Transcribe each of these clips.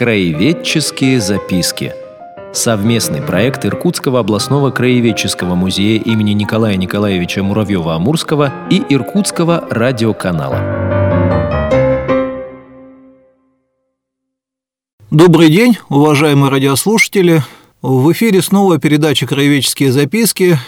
Краеведческие записки. Совместный проект Иркутского областного краеведческого музея имени Николая Николаевича Муравьева-Амурского и Иркутского радиоканала. Добрый день, уважаемые радиослушатели. В эфире снова передача «Краеведческие записки».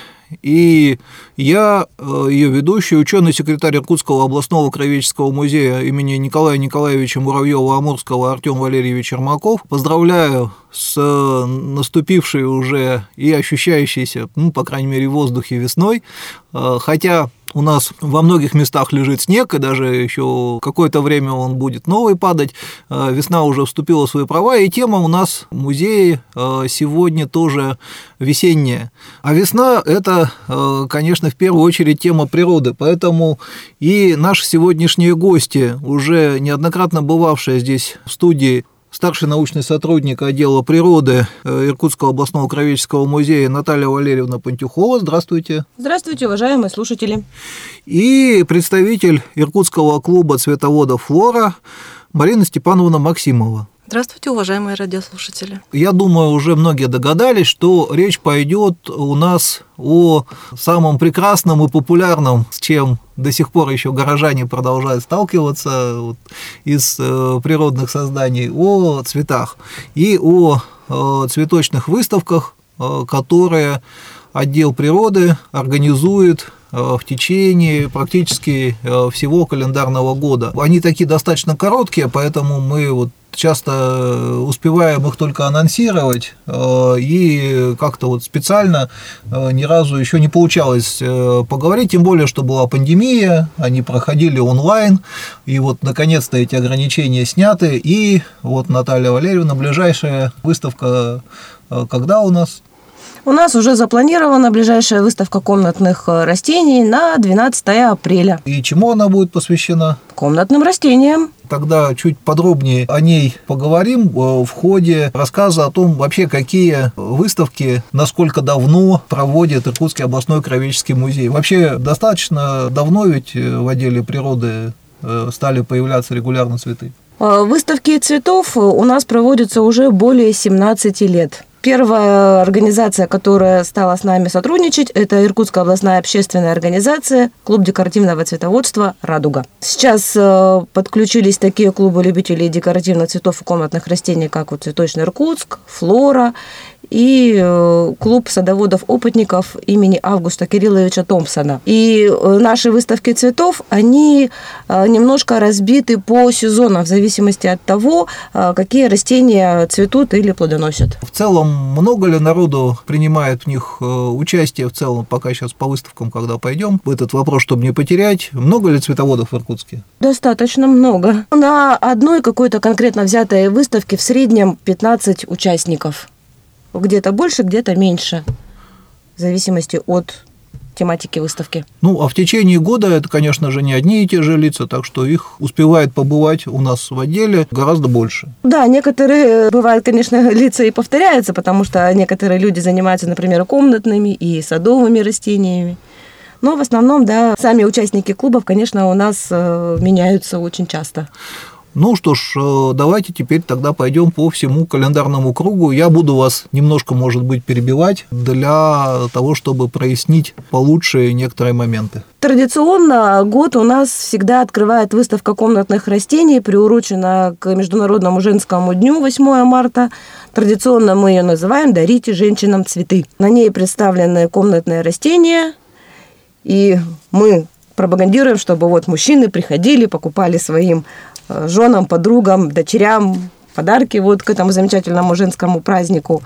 И я, э, ее ведущий, ученый-секретарь Иркутского областного краеведческого музея имени Николая Николаевича Муравьева-Амурского Артем Валерьевич Чермаков, поздравляю с наступившей уже и ощущающейся, ну, по крайней мере, в воздухе весной. Э, хотя у нас во многих местах лежит снег, и даже еще какое-то время он будет новый падать. Э, весна уже вступила в свои права, и тема у нас в музее э, сегодня тоже весенняя. А весна – это, э, конечно, в первую очередь тема природы, поэтому и наши сегодняшние гости, уже неоднократно бывавшие здесь в студии старший научный сотрудник отдела природы э, Иркутского областного кровеческого музея Наталья Валерьевна Пантюхова. Здравствуйте. Здравствуйте, уважаемые слушатели. И представитель Иркутского клуба цветоводов «Флора» Марина Степановна Максимова. Здравствуйте, уважаемые радиослушатели. Я думаю, уже многие догадались, что речь пойдет у нас о самом прекрасном и популярном, с чем до сих пор еще горожане продолжают сталкиваться вот, из э, природных созданий, о цветах и о э, цветочных выставках, э, которые отдел природы организует Э, в течение практически э, всего календарного года. Они такие достаточно короткие, поэтому мы вот часто успеваем их только анонсировать, э, и как-то вот специально ни разу еще не получалось поговорить, тем более, что была пандемия, они проходили онлайн, и вот наконец-то эти ограничения сняты, и вот Наталья Валерьевна, ближайшая выставка когда у нас? У нас уже запланирована ближайшая выставка комнатных э, растений на 12 апреля. И чему она будет посвящена? Комнатным растениям. Тогда чуть подробнее о ней поговорим э, в ходе рассказа о том, вообще какие выставки, насколько давно проводит Иркутский областной кровеческий музей. Вообще достаточно давно ведь э, в отделе природы стали появляться регулярно цветы. Выставки цветов у нас проводятся уже более 17 лет. Первая организация, которая стала с нами сотрудничать, это Иркутская областная общественная организация, клуб декоративного цветоводства «Радуга». Сейчас э, подключились такие клубы любителей декоративных цветов и комнатных растений, как вот «Цветочный Иркутск», «Флора» и э, клуб садоводов-опытников имени Августа Кирилловича Томпсона. И э, наши выставки цветов, они э, немножко разбиты по сезонам, в зависимости от того, какие растения цветут или плодоносят. В целом, много ли народу принимает в них участие в целом, пока сейчас по выставкам, когда пойдем, этот вопрос, чтобы не потерять, много ли цветоводов в Иркутске? Достаточно много. На одной какой-то конкретно взятой выставке в среднем 15 участников. Где-то больше, где-то меньше, в зависимости от тематики выставки. Ну, а в течение года это, конечно же, не одни и те же лица, так что их успевает побывать у нас в отделе гораздо больше. Да, некоторые, бывают, конечно, лица и повторяются, потому что некоторые люди занимаются, например, комнатными и садовыми растениями. Но в основном, да, сами участники клубов, конечно, у нас э, меняются очень часто. Ну что ж, э, давайте теперь тогда пойдем по всему календарному кругу. Я буду вас немножко, может быть, перебивать для того, чтобы прояснить получше некоторые моменты. Традиционно год у нас всегда открывает выставка комнатных растений, приурочена к Международному женскому дню 8 марта. Традиционно мы ее называем «Дарите женщинам цветы». На ней представлены комнатные растения, и мы пропагандируем, чтобы вот мужчины приходили, покупали своим женам, подругам, дочерям подарки вот к этому замечательному женскому празднику.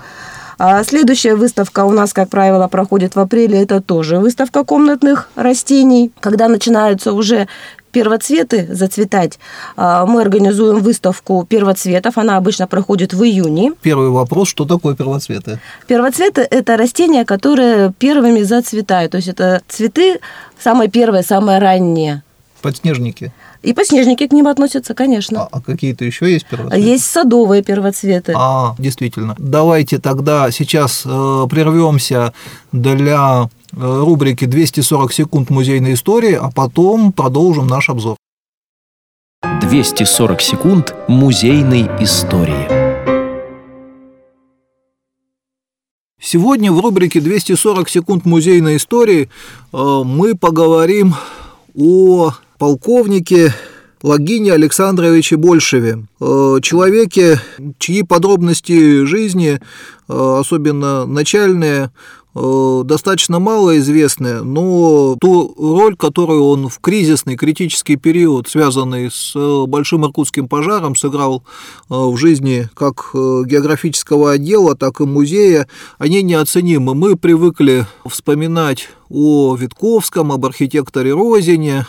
А следующая выставка у нас, как правило, проходит в апреле. Это тоже выставка комнатных растений. Когда начинаются уже первоцветы зацветать, а, мы организуем выставку первоцветов. Она обычно проходит в июне. Первый вопрос, что такое первоцветы? Первоцветы – это растения, которые первыми зацветают. То есть это цветы самые первые, самые ранние. Подснежники. И подснежники к ним относятся, конечно. А, а какие-то еще есть первоцветы? Есть садовые первоцветы. А, действительно. Давайте тогда сейчас э, прервемся для э, рубрики 240 секунд музейной истории, а потом продолжим наш обзор. 240 секунд музейной истории. Сегодня в рубрике 240 секунд музейной истории э, мы поговорим о полковнике Логине Александровиче Большеве, э, человеке, чьи подробности жизни, э, особенно начальные, э, достаточно мало известны, но ту роль, которую он в кризисный, критический период, связанный с Большим Иркутским пожаром, сыграл в жизни как географического отдела, так и музея, они неоценимы. Мы привыкли вспоминать о Витковском, об архитекторе Розине,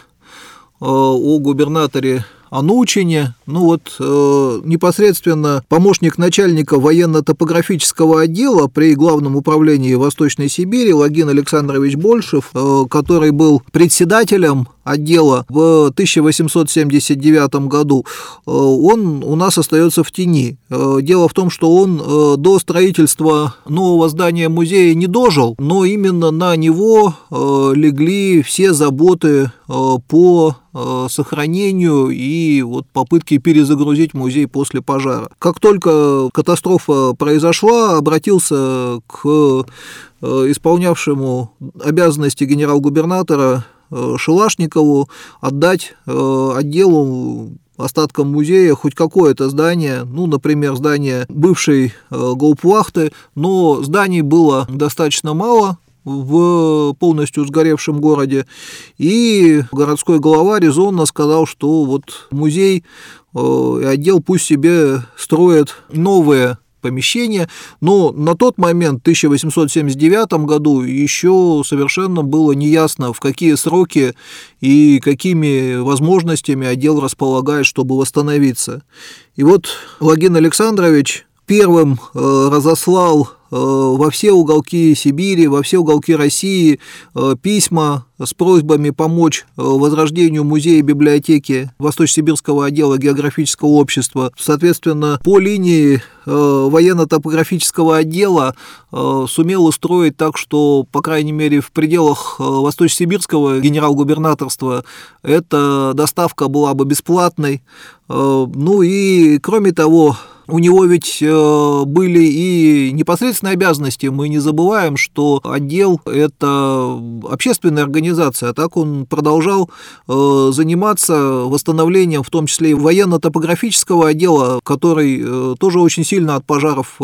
Э, о губернаторе Анучине, ну вот э, непосредственно помощник начальника военно-топографического отдела при Главном управлении Восточной Сибири Логин Александрович Большев, э, который был председателем отдела в 1879 году, э, он у нас остается в тени. Э, дело в том, что он э, до строительства нового здания музея не дожил, но именно на него легли все заботы по сохранению и вот попытки перезагрузить музей после пожара. Как только катастрофа произошла, обратился к исполнявшему обязанности генерал-губернатора Э, Шилашникову отдать э, отделу остаткам музея хоть какое-то здание, ну, например, здание бывшей э, Гауптвахты, но зданий было достаточно мало, в полностью сгоревшем городе. И городской глава резонно сказал, что вот музей и отдел пусть себе строят новые помещение. Но на тот момент, в 1879 году, еще совершенно было неясно, в какие сроки и какими возможностями отдел располагает, чтобы восстановиться. И вот Логин Александрович первым э, разослал Э, во все уголки Сибири, во все уголки России э, письма с просьбами помочь э, возрождению музея и библиотеки Восточно-Сибирского отдела географического общества. Соответственно, по линии военно-топографического отдела сумел устроить так, что, по крайней мере, в пределах Восточно-Сибирского генерал-губернаторства эта доставка была бы бесплатной. Ну и, кроме того, у него ведь э, были и непосредственные обязанности. Мы не забываем, что отдел – это общественная организация, а так он продолжал э, заниматься восстановлением, в том числе и военно-топографического отдела, который э, тоже очень сильно от пожаров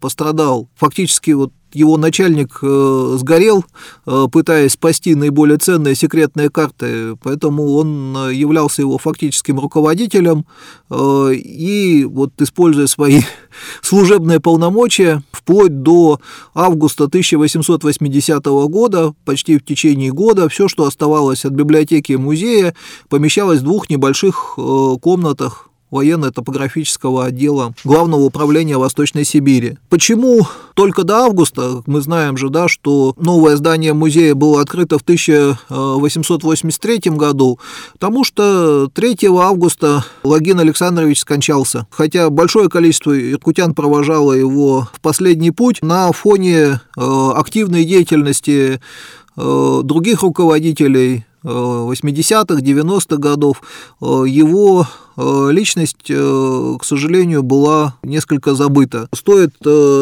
пострадал. Фактически вот его начальник э, сгорел, э, пытаясь спасти наиболее ценные секретные карты, поэтому он э, являлся его фактическим руководителем э, и, вот используя свои служебные полномочия, вплоть до августа 1880 года, почти в течение года, все, что оставалось от библиотеки и музея, помещалось в двух небольших э, комнатах военно-топографического отдела Главного управления Восточной Сибири. Почему только до августа? Мы знаем же, да, что новое здание музея было открыто в 1883 году, потому что 3 августа Логин Александрович скончался. Хотя большое количество иркутян провожало его в последний путь на фоне э, активной деятельности э, других руководителей Э, 80-х, 90-х годов. Э, его э, личность, к сожалению, была несколько забыта. Стоит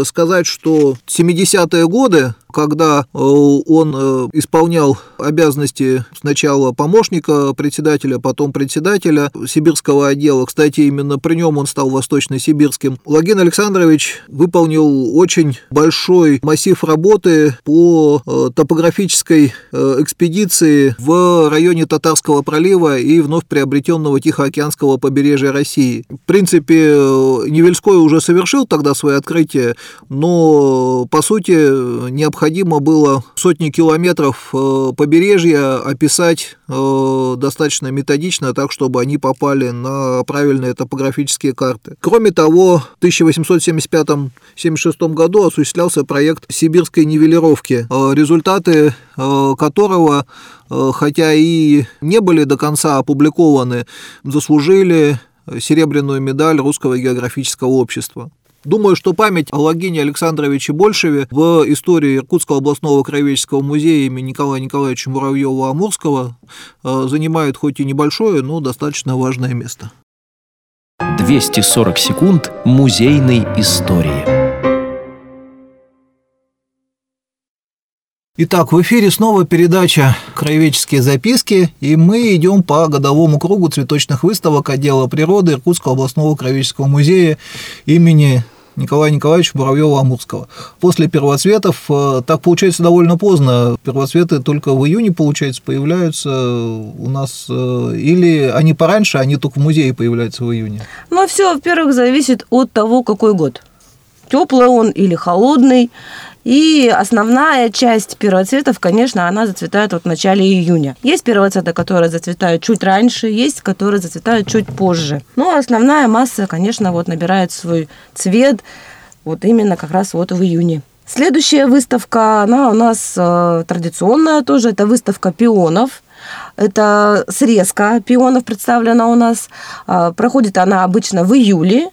сказать, что 70-е годы, когда он исполнял обязанности сначала помощника председателя, потом председателя сибирского отдела, кстати, именно при нем он стал восточно-сибирским, Логин Александрович выполнил очень большой массив работы по топографической экспедиции в в районе Татарского пролива и вновь приобретенного Тихоокеанского побережья России. В принципе, э, Невельской уже совершил тогда свои открытия, но, по сути, необходимо было сотни километров э, побережья описать э, достаточно методично, так, чтобы они попали на правильные топографические карты. Кроме того, в 1875-76 году осуществлялся проект сибирской нивелировки, результаты которого Э, хотя и не были до конца опубликованы, заслужили серебряную медаль Русского географического общества. Думаю, что память о Логине Александровиче Большеве в истории Иркутского областного краеведческого музея имени Николая Николаевича Муравьева-Амурского э, занимает хоть и небольшое, но достаточно важное место. 240 секунд музейной истории. Итак, в эфире снова передача «Краеведческие записки», и мы идем по годовому кругу цветочных выставок отдела природы Иркутского областного краеведческого музея имени Николая Николаевича Муравьева-Амурского. После первоцветов, э, так получается довольно поздно, первоцветы только в июне, получается, появляются у нас, э, или они пораньше, они только в музее появляются в июне? Ну, все, во-первых, зависит от того, какой год. Теплый он или холодный. И основная часть первоцветов, конечно, она зацветает вот в начале июня. Есть первоцветы, которые зацветают чуть раньше, есть, которые зацветают чуть позже. Но основная масса, конечно, вот набирает свой цвет вот именно как раз вот в июне. Следующая выставка, она у нас э, традиционная тоже, это выставка пионов. Это срезка пионов представлена у нас. Э, проходит она обычно в июле.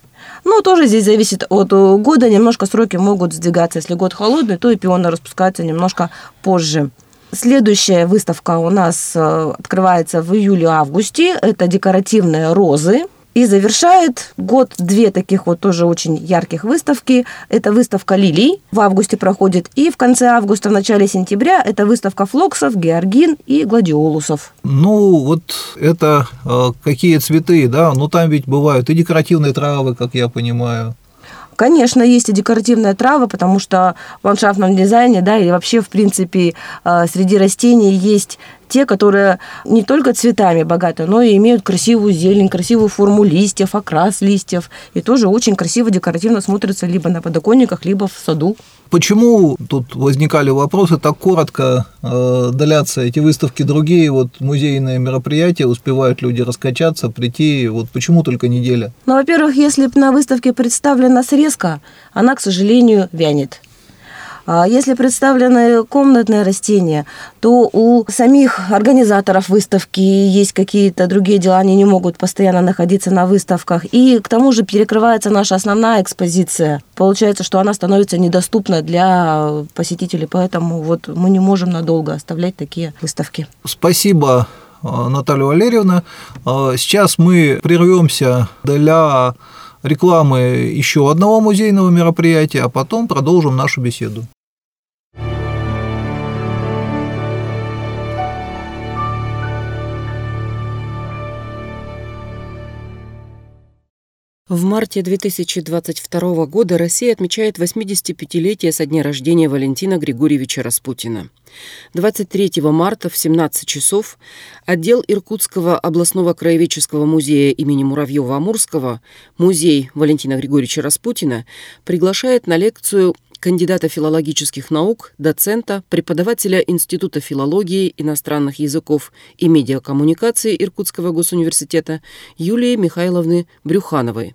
Но тоже здесь зависит от э, года, немножко сроки могут сдвигаться. Если год холодный, то и пионы распускаются немножко позже. Следующая выставка у нас э, открывается в июле-августе. Это декоративные розы. И завершает год две таких вот тоже очень ярких выставки. Это выставка лилий в августе проходит. И в конце августа, в начале сентября это выставка флоксов, георгин и гладиолусов. Ну, вот это э, какие цветы, да? Ну, там ведь бывают и декоративные травы, как я понимаю. Конечно, есть и декоративная трава, потому что в ландшафтном дизайне, да, и вообще, в принципе, э, среди растений есть те, которые не только цветами богаты, но и имеют красивую зелень, красивую форму листьев, окрас листьев, и тоже очень красиво декоративно смотрятся либо на подоконниках, либо в саду. Почему тут возникали вопросы, так коротко э, длятся эти выставки другие, вот музейные мероприятия, успевают люди раскачаться, прийти, вот почему только неделя? Ну, во-первых, если на выставке представлена срезка, она, к сожалению, вянет. А если представлены комнатные растения, то у самих организаторов выставки есть какие-то другие дела, они не могут постоянно находиться на выставках. И к тому же перекрывается наша основная экспозиция. Получается, что она становится недоступна для посетителей, поэтому вот мы не можем надолго оставлять такие выставки. Спасибо а, Наталья Валерьевна. А, сейчас мы прервемся для рекламы еще одного музейного мероприятия, а потом продолжим нашу беседу. В марте 2022 года Россия отмечает 85-летие со дня рождения Валентина Григорьевича Распутина. 23 марта в 17 часов отдел Иркутского областного краеведческого музея имени Муравьева-Амурского, музей Валентина Григорьевича Распутина, приглашает на лекцию кандидата филологических наук, доцента, преподавателя Института филологии, иностранных языков и медиакоммуникации Иркутского госуниверситета Юлии Михайловны Брюхановой.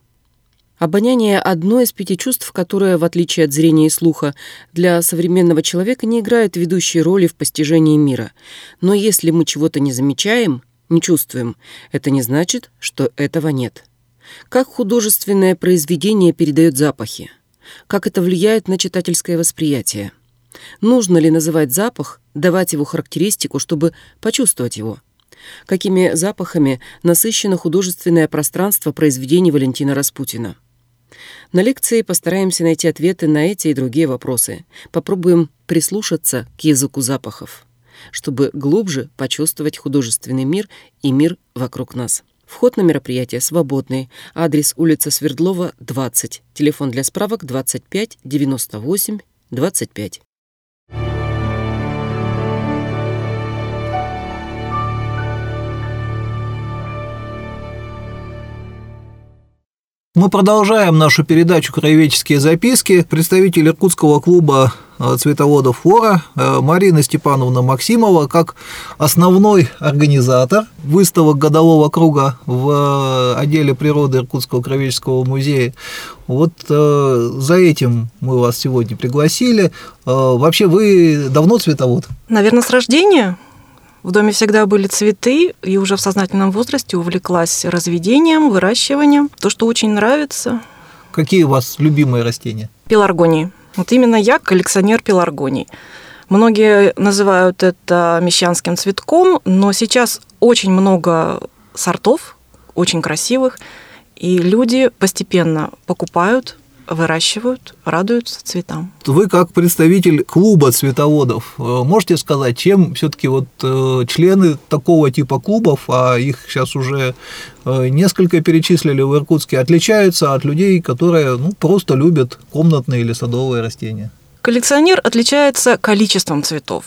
Обоняние – одно из пяти чувств, которое, в отличие от зрения и слуха, для современного человека не играет ведущей роли в постижении мира. Но если мы чего-то не замечаем, не чувствуем, это не значит, что этого нет. Как художественное произведение передает запахи – как это влияет на читательское восприятие. Нужно ли называть запах, давать его характеристику, чтобы почувствовать его? Какими запахами насыщено художественное пространство произведений Валентина Распутина? На лекции постараемся найти ответы на эти и другие вопросы. Попробуем прислушаться к языку запахов, чтобы глубже почувствовать художественный мир и мир вокруг нас. Вход на мероприятие свободный. Адрес улица Свердлова, 20. Телефон для справок 25 98 25. Мы продолжаем нашу передачу «Краеведческие записки». Представитель Иркутского клуба э, цветоводов «Флора» э, Марина Степановна Максимова как основной организатор выставок годового круга в э, отделе природы Иркутского краеведческого музея. Вот за этим мы вас сегодня пригласили. Вообще вы давно цветовод? Наверное, с рождения. В доме всегда были цветы, и уже в сознательном возрасте увлеклась разведением, выращиванием. То, что очень нравится. Какие у вас любимые растения? Пеларгонии. Вот именно я коллекционер пеларгоний. Многие называют это мещанским цветком, но сейчас очень много сортов, очень красивых, и люди постепенно покупают выращивают, радуются цветам. Вы как представитель клуба цветоводов э, можете сказать, чем все-таки вот э, члены такого типа клубов, а их сейчас уже э, несколько перечислили в Иркутске, отличаются от людей, которые ну, просто любят комнатные или садовые растения? Коллекционер отличается количеством цветов.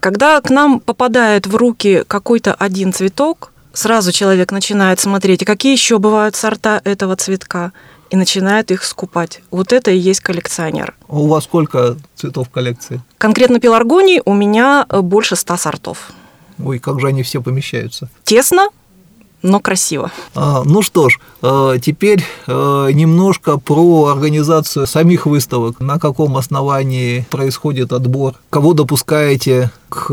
Когда к нам попадает в руки какой-то один цветок, сразу человек начинает смотреть, какие еще бывают сорта этого цветка, и начинает их скупать. Вот это и есть коллекционер. У вас сколько цветов в коллекции? Конкретно пеларгоний у меня э, больше ста сортов. Ой, как же они все помещаются? Тесно, но красиво. А, ну что ж, э, теперь э, немножко про организацию самих выставок. На каком основании происходит отбор? Кого допускаете к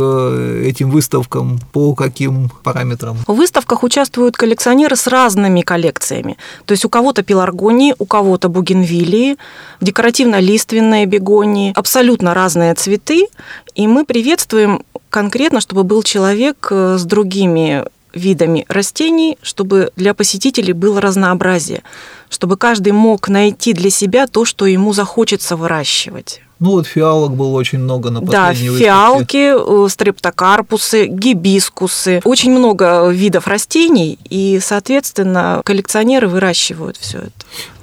этим выставкам? По каким параметрам? В выставках участвуют коллекционеры с разными коллекциями. То есть у кого-то пеларгонии, у кого-то бугенвилии, декоративно-лиственные бегонии, абсолютно разные цветы. И мы приветствуем конкретно, чтобы был человек э, с другими видами растений, чтобы для посетителей было разнообразие, чтобы каждый мог найти для себя то, что ему захочется выращивать. Ну вот фиалок было очень много на последней Да, фиалки, э, стрептокарпусы, гибискусы. Очень много видов растений, и, соответственно, коллекционеры выращивают все это.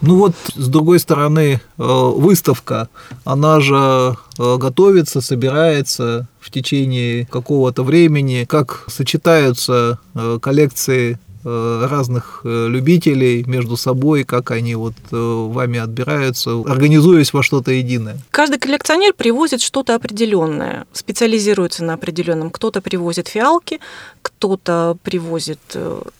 Ну вот, с другой стороны, э, выставка, она же э, готовится, собирается в течение какого-то времени. Как сочетаются коллекции разных э, любителей между собой, как они вот э, вами отбираются, организуясь во что-то единое? Каждый коллекционер привозит что-то определенное, специализируется на определенном. Кто-то привозит фиалки, кто-то привозит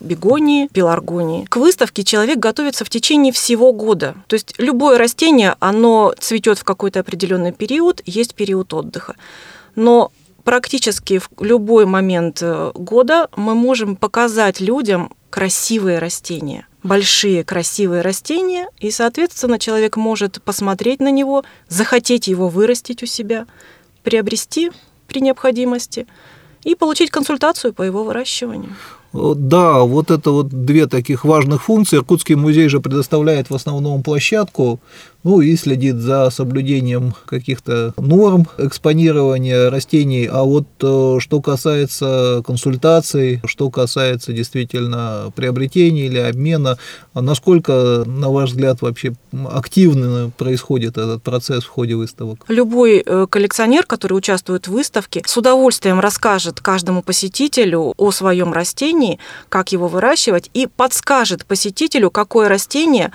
бегонии, пеларгонии. К выставке человек готовится в течение всего года. То есть любое растение, оно цветет в какой-то определенный период, есть период отдыха. Но практически в любой момент э, года мы можем показать людям красивые растения большие красивые растения, и, соответственно, человек может посмотреть на него, захотеть его вырастить у себя, приобрести при необходимости и получить консультацию по его выращиванию. Да, вот это вот две таких важных функции. Иркутский музей же предоставляет в основном площадку, ну и следит за соблюдением каких-то норм экспонирования растений. А вот э, что касается консультаций, что касается действительно приобретения или обмена, насколько, на ваш взгляд, вообще активно происходит этот процесс в ходе выставок? Любой э, коллекционер, который участвует в выставке, с удовольствием расскажет каждому посетителю о своем растении, как его выращивать, и подскажет посетителю, какое растение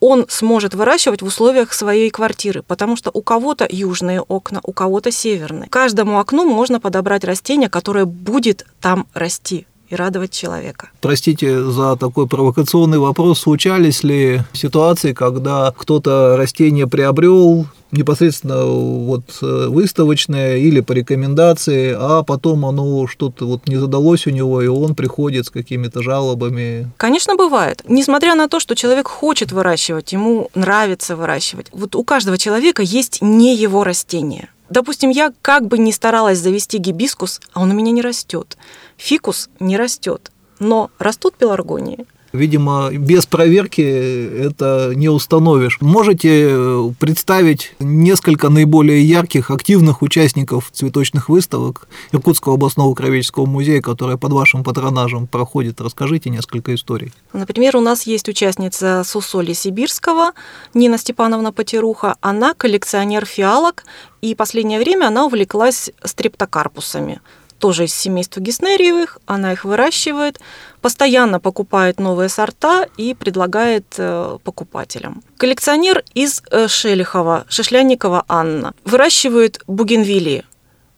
он сможет выращивать в условиях своей квартиры, потому что у кого-то южные окна, у кого-то северные. Каждому окну можно подобрать растение, которое будет там расти и радовать человека. Простите за такой провокационный вопрос. Случались ли ситуации, когда кто-то растение приобрел, непосредственно вот э, выставочное или по рекомендации, а потом оно что-то вот не задалось у него, и он приходит с какими-то жалобами. Конечно, бывает. Несмотря на то, что человек хочет выращивать, ему нравится выращивать. Вот у каждого человека есть не его растение. Допустим, я как бы не старалась завести гибискус, а он у меня не растет. Фикус не растет, но растут пеларгонии. Видимо, без проверки это не установишь. Можете э, представить несколько наиболее ярких, активных участников цветочных выставок Иркутского областного кровеческого музея, которая под вашим патронажем проходит? Расскажите несколько историй. Например, у нас есть участница Сусоли Сибирского, Нина Степановна Потеруха. Она коллекционер фиалок, и последнее время она увлеклась стрептокарпусами тоже из семейства геснериевых, она их выращивает, постоянно покупает новые сорта и предлагает э, покупателям. Коллекционер из э, Шелихова, Шишлянникова Анна, выращивает бугенвилии.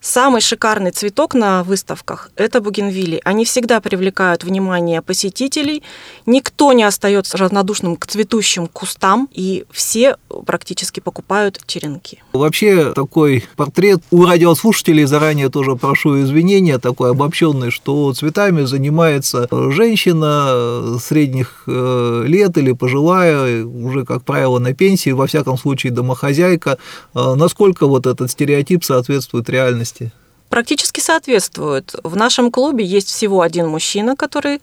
Самый шикарный цветок на выставках – это бугенвилли. Они всегда привлекают внимание посетителей. Никто не остается равнодушным к цветущим кустам, и все практически покупают черенки. Вообще такой портрет у радиослушателей заранее тоже прошу извинения, такой обобщенный, что цветами занимается женщина средних э, лет или пожилая, уже, как правило, на пенсии, во всяком случае, домохозяйка. Насколько вот этот стереотип соответствует реальности? Реальности? Практически соответствует. В нашем клубе есть всего один мужчина, который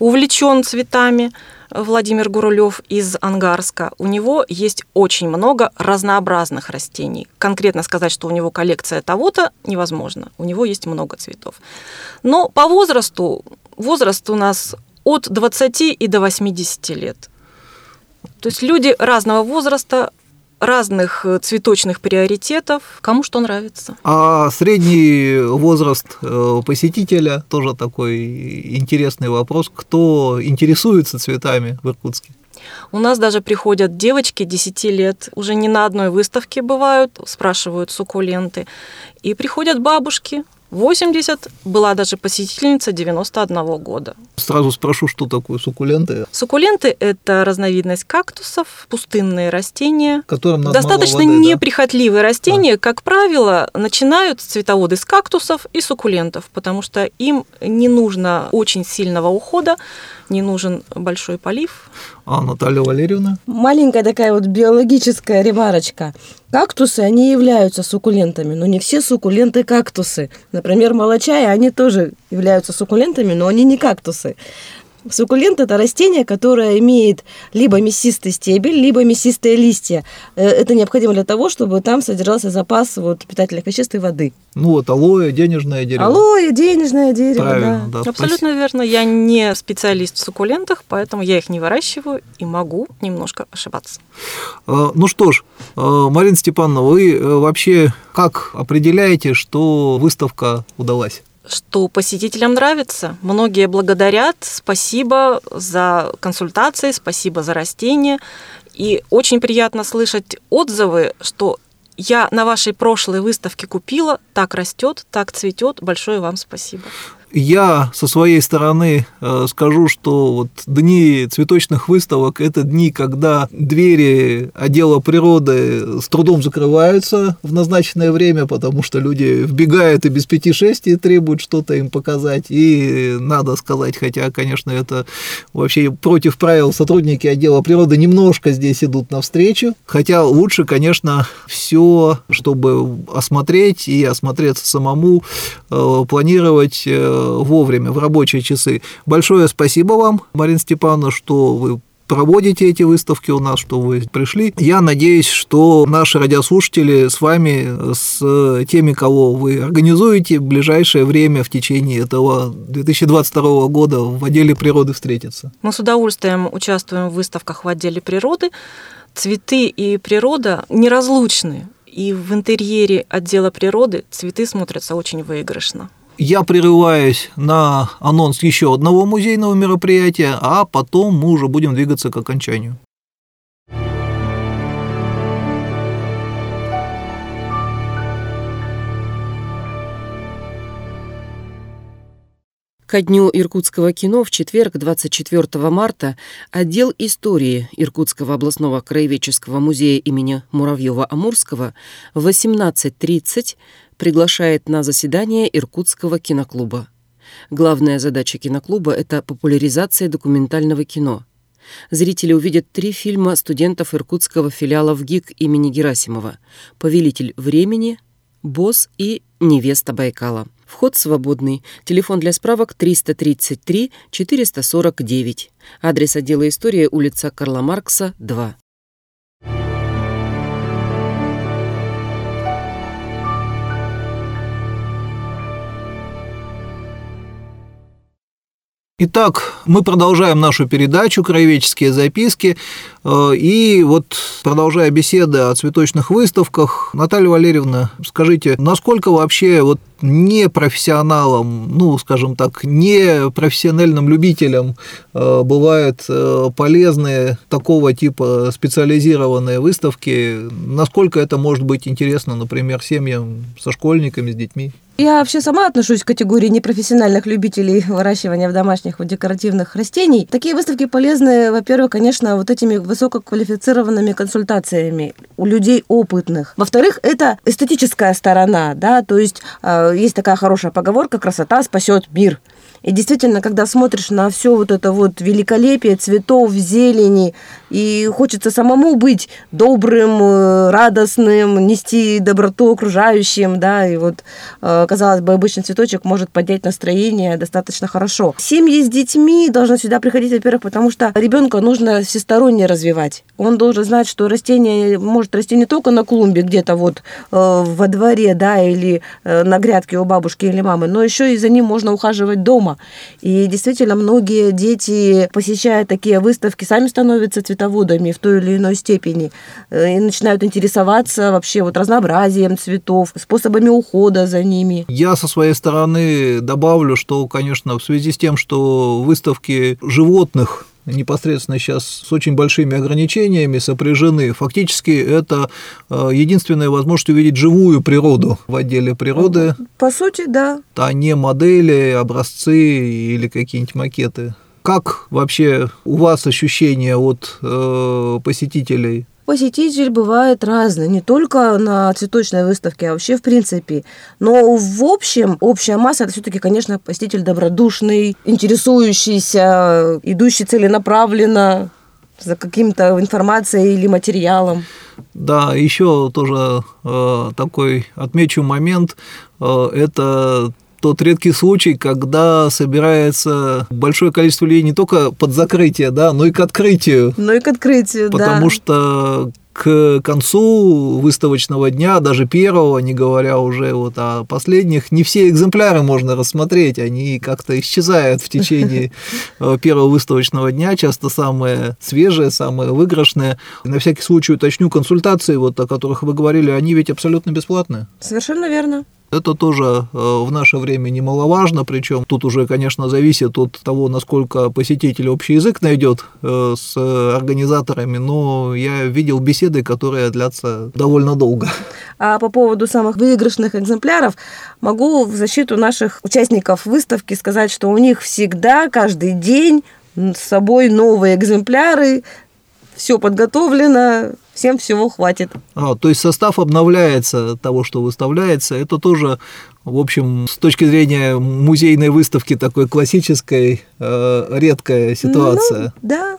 увлечен цветами. Владимир Гурулев из Ангарска. У него есть очень много разнообразных растений. Конкретно сказать, что у него коллекция того-то, невозможно. У него есть много цветов. Но по возрасту, возраст у нас от 20 и до 80 лет. То есть люди разного возраста, разных э, цветочных приоритетов, кому что нравится. А средний возраст э, посетителя тоже такой интересный вопрос. Кто интересуется цветами в Иркутске? У нас даже приходят девочки 10 лет, уже не на одной выставке бывают, спрашивают суккуленты. И приходят бабушки, 80, была даже посетительница 91 года. Сразу спрошу, что такое суккуленты? Суккуленты – это разновидность кактусов, пустынные растения. Которым надо Достаточно воды, неприхотливые да? растения. А. Как правило, начинают цветоводы с кактусов и суккулентов, потому что им не нужно очень сильного ухода, не нужен большой полив. А Наталья Валерьевна? Маленькая такая вот биологическая ремарочка. Кактусы, они являются суккулентами, но не все суккуленты кактусы. Например, молочаи, они тоже являются суккулентами, но они не кактусы. Суккулент – это растение, которое имеет либо мясистый стебель, либо мясистые листья. Э, это необходимо для того, чтобы там содержался запас вот, питательных веществ и воды. Ну вот алоэ, денежное дерево. Алоэ, денежное дерево, Правильно, да. да. Абсолютно верно. Я не специалист в суккулентах, поэтому я их не выращиваю и могу немножко ошибаться. А, ну что ж, а, Марина Степановна, вы э, вообще как определяете, что выставка удалась? Что посетителям нравится. Многие благодарят, спасибо за консультации, спасибо за растения. И очень приятно слышать отзывы, что я на вашей прошлой выставке купила, так растет, так цветет. Большое вам спасибо. Я со своей стороны э, скажу, что вот дни цветочных выставок – это дни, когда двери отдела природы с трудом закрываются в назначенное время, потому что люди вбегают и без пяти шести требуют что-то им показать. И надо сказать, хотя, конечно, это вообще против правил сотрудники отдела природы немножко здесь идут навстречу. Хотя лучше, конечно, все, чтобы осмотреть и осмотреться самому, э, планировать э, вовремя, в рабочие часы. Большое спасибо вам, Марина Степановна, что вы проводите эти выставки у нас, что вы пришли. Я надеюсь, что наши радиослушатели с вами, с теми, кого вы организуете, в ближайшее время в течение этого 2022 года в отделе природы встретятся. Мы с удовольствием участвуем в выставках в отделе природы. Цветы и природа неразлучны. И в интерьере отдела природы цветы смотрятся очень выигрышно. Я прерываюсь на анонс еще одного музейного мероприятия, а потом мы уже будем двигаться к окончанию. Ко дню иркутского кино в четверг, 24 марта, отдел истории Иркутского областного краеведческого музея имени Муравьева-Амурского в 18.30 приглашает на заседание Иркутского киноклуба. Главная задача киноклуба – это популяризация документального кино. Зрители увидят три фильма студентов иркутского филиала в ГИК имени Герасимова «Повелитель времени», «Босс» и «Невеста Байкала». Вход свободный. Телефон для справок 333 449. Адрес отдела истории улица Карла Маркса, 2. Итак, мы продолжаем нашу передачу «Краеведческие записки». Э, и вот, продолжая беседы о цветочных выставках, Наталья Валерьевна, скажите, насколько вообще вот не профессионалам, ну, скажем так, не профессиональным любителям э, бывают э, полезные такого типа специализированные выставки? Насколько это может быть интересно, например, семьям со школьниками, с детьми? Я вообще сама отношусь к категории непрофессиональных любителей выращивания в домашних вот декоративных растений. Такие выставки полезны, во-первых, конечно, вот этими высококвалифицированными консультациями у людей опытных. Во-вторых, это эстетическая сторона, да, то есть э, есть такая хорошая поговорка «красота спасет мир». И действительно, когда смотришь на все вот это вот великолепие цветов, зелени, и хочется самому быть добрым, э, радостным, нести доброту окружающим, да, и вот, э, казалось бы, обычный цветочек может поднять настроение достаточно хорошо. Семьи с детьми должны сюда приходить, во-первых, потому что ребенка нужно всесторонне развивать. Он должен знать, что растение может расти не только на клумбе где-то вот э, во дворе, да, или на грядке у бабушки или мамы, но еще и за ним можно ухаживать дома. И действительно, многие дети, посещая такие выставки, сами становятся цветоводами в той или иной степени э, и начинают интересоваться вообще вот разнообразием цветов, способами ухода за ними. Я со своей стороны добавлю, что, конечно, в связи с тем, что выставки животных непосредственно сейчас с очень большими ограничениями сопряжены. Фактически это э, единственная возможность увидеть живую природу в отделе природы. По сути, да. А не модели, образцы или какие-нибудь макеты. Как вообще у вас ощущения от э, посетителей? Посетитель бывает разный, не только на цветочной выставке, а вообще в принципе. Но в общем, общая масса это все-таки, конечно, посетитель добродушный, интересующийся, идущий целенаправленно за каким-то информацией или материалом. Да, еще тоже э, такой отмечу момент, э, это тот редкий случай, когда собирается большое количество людей не только под закрытие, да, но и к открытию. Ну и к открытию, потому да. Потому что к концу выставочного дня, даже первого, не говоря уже вот о последних, не все экземпляры можно рассмотреть, они как-то исчезают в течение э, первого выставочного дня, часто самые свежие, самые выигрышные. На всякий случай уточню, консультации, вот, о которых вы говорили, они ведь абсолютно бесплатные. Совершенно верно. Это тоже э, в наше время немаловажно, причем тут уже, конечно, зависит от того, насколько посетитель общий язык найдет э, с организаторами, но я видел беседы, которые длятся довольно долго. А по поводу самых выигрышных экземпляров, могу в защиту наших участников выставки сказать, что у них всегда, каждый день с собой новые экземпляры, все подготовлено, всем всего хватит. А, то есть состав обновляется того, что выставляется. Это тоже, в общем, с точки зрения музейной выставки такой классической, э, редкая ситуация. Ну, да.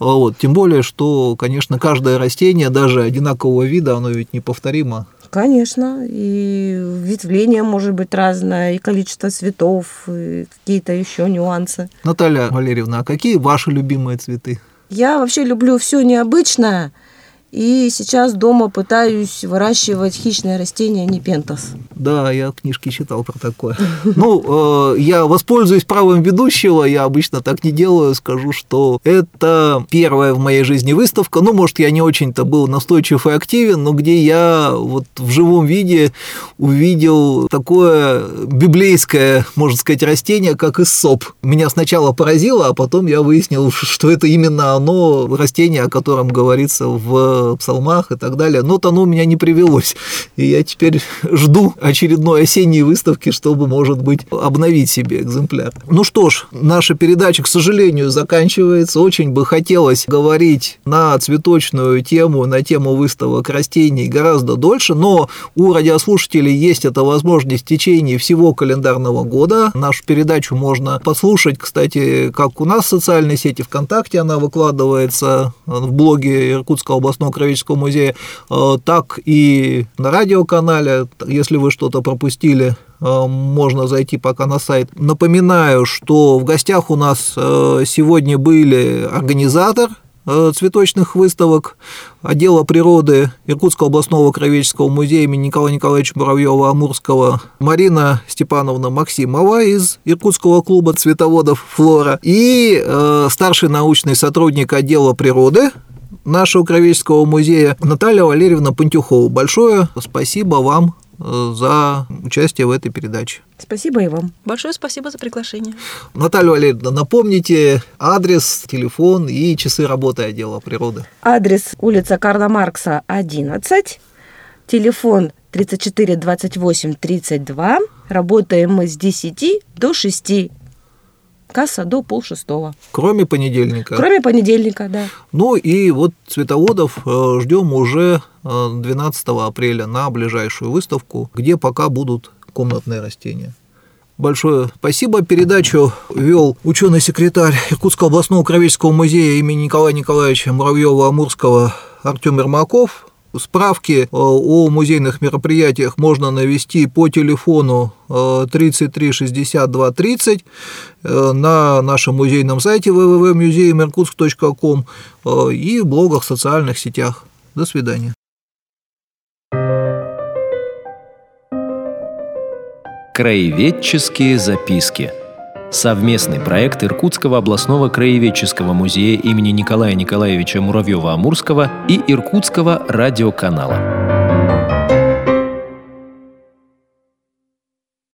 Вот. Тем более, что, конечно, каждое растение, даже одинакового вида, оно ведь неповторимо. Конечно, и ветвление может быть разное, и количество цветов, и какие-то еще нюансы. Наталья Валерьевна, а какие ваши любимые цветы? Я вообще люблю все необычное, и сейчас дома пытаюсь выращивать хищное растение непентас. Да, я книжки читал про такое. Ну, э, я воспользуюсь правом ведущего, я обычно так не делаю, скажу, что это первая в моей жизни выставка. Ну, может, я не очень-то был настойчив и активен, но где я вот в живом виде увидел такое библейское, можно сказать, растение, как иссоп. Меня сначала поразило, а потом я выяснил, что это именно оно, растение, о котором говорится в псалмах и так далее. Но то оно у меня не привелось. И я теперь жду очередной осенней выставки, чтобы, может быть, обновить себе экземпляр. Ну что ж, наша передача, к сожалению, заканчивается. Очень бы хотелось говорить на цветочную тему, на тему выставок растений гораздо дольше, но у радиослушателей есть эта возможность в течение всего календарного года. Нашу передачу можно послушать, кстати, как у нас в социальной сети ВКонтакте она выкладывается в блоге Иркутского областного краеведческого музея, э, так и на радиоканале, если вы что-то пропустили, э, можно зайти пока на сайт. Напоминаю, что в гостях у нас э, сегодня были организатор цветочных выставок отдела природы Иркутского областного краеведческого музея имени Николая Николаевича Муравьева Амурского Марина Степановна Максимова из Иркутского клуба цветоводов «Флора» и э, старший научный сотрудник отдела природы нашего Кровеческого музея Наталья Валерьевна Пантюхова. Большое спасибо вам э, за участие в этой передаче. Спасибо и вам. Большое спасибо за приглашение. Наталья Валерьевна, напомните адрес, телефон и часы работы отдела природы. Адрес улица Карла Маркса, 11, телефон 34 28 32. Работаем мы с 10 до 6 касса до полшестого. Кроме понедельника. Кроме понедельника, да. Ну и вот цветоводов э, ждем уже 12 э, апреля на ближайшую выставку, где пока будут комнатные растения. большое спасибо. Передачу вел ученый-секретарь Иркутского областного краеведческого музея имени Николая Николаевича Муравьева-Амурского Артем Ермаков. Справки э, о музейных мероприятиях можно навести по телефону 33 62 30 на нашем музейном сайте www.museumиркутск.com э, и в блогах в социальных сетях. До свидания. Краеведческие записки. Совместный проект Иркутского областного краеведческого музея имени Николая Николаевича Муравьева-Амурского и Иркутского радиоканала.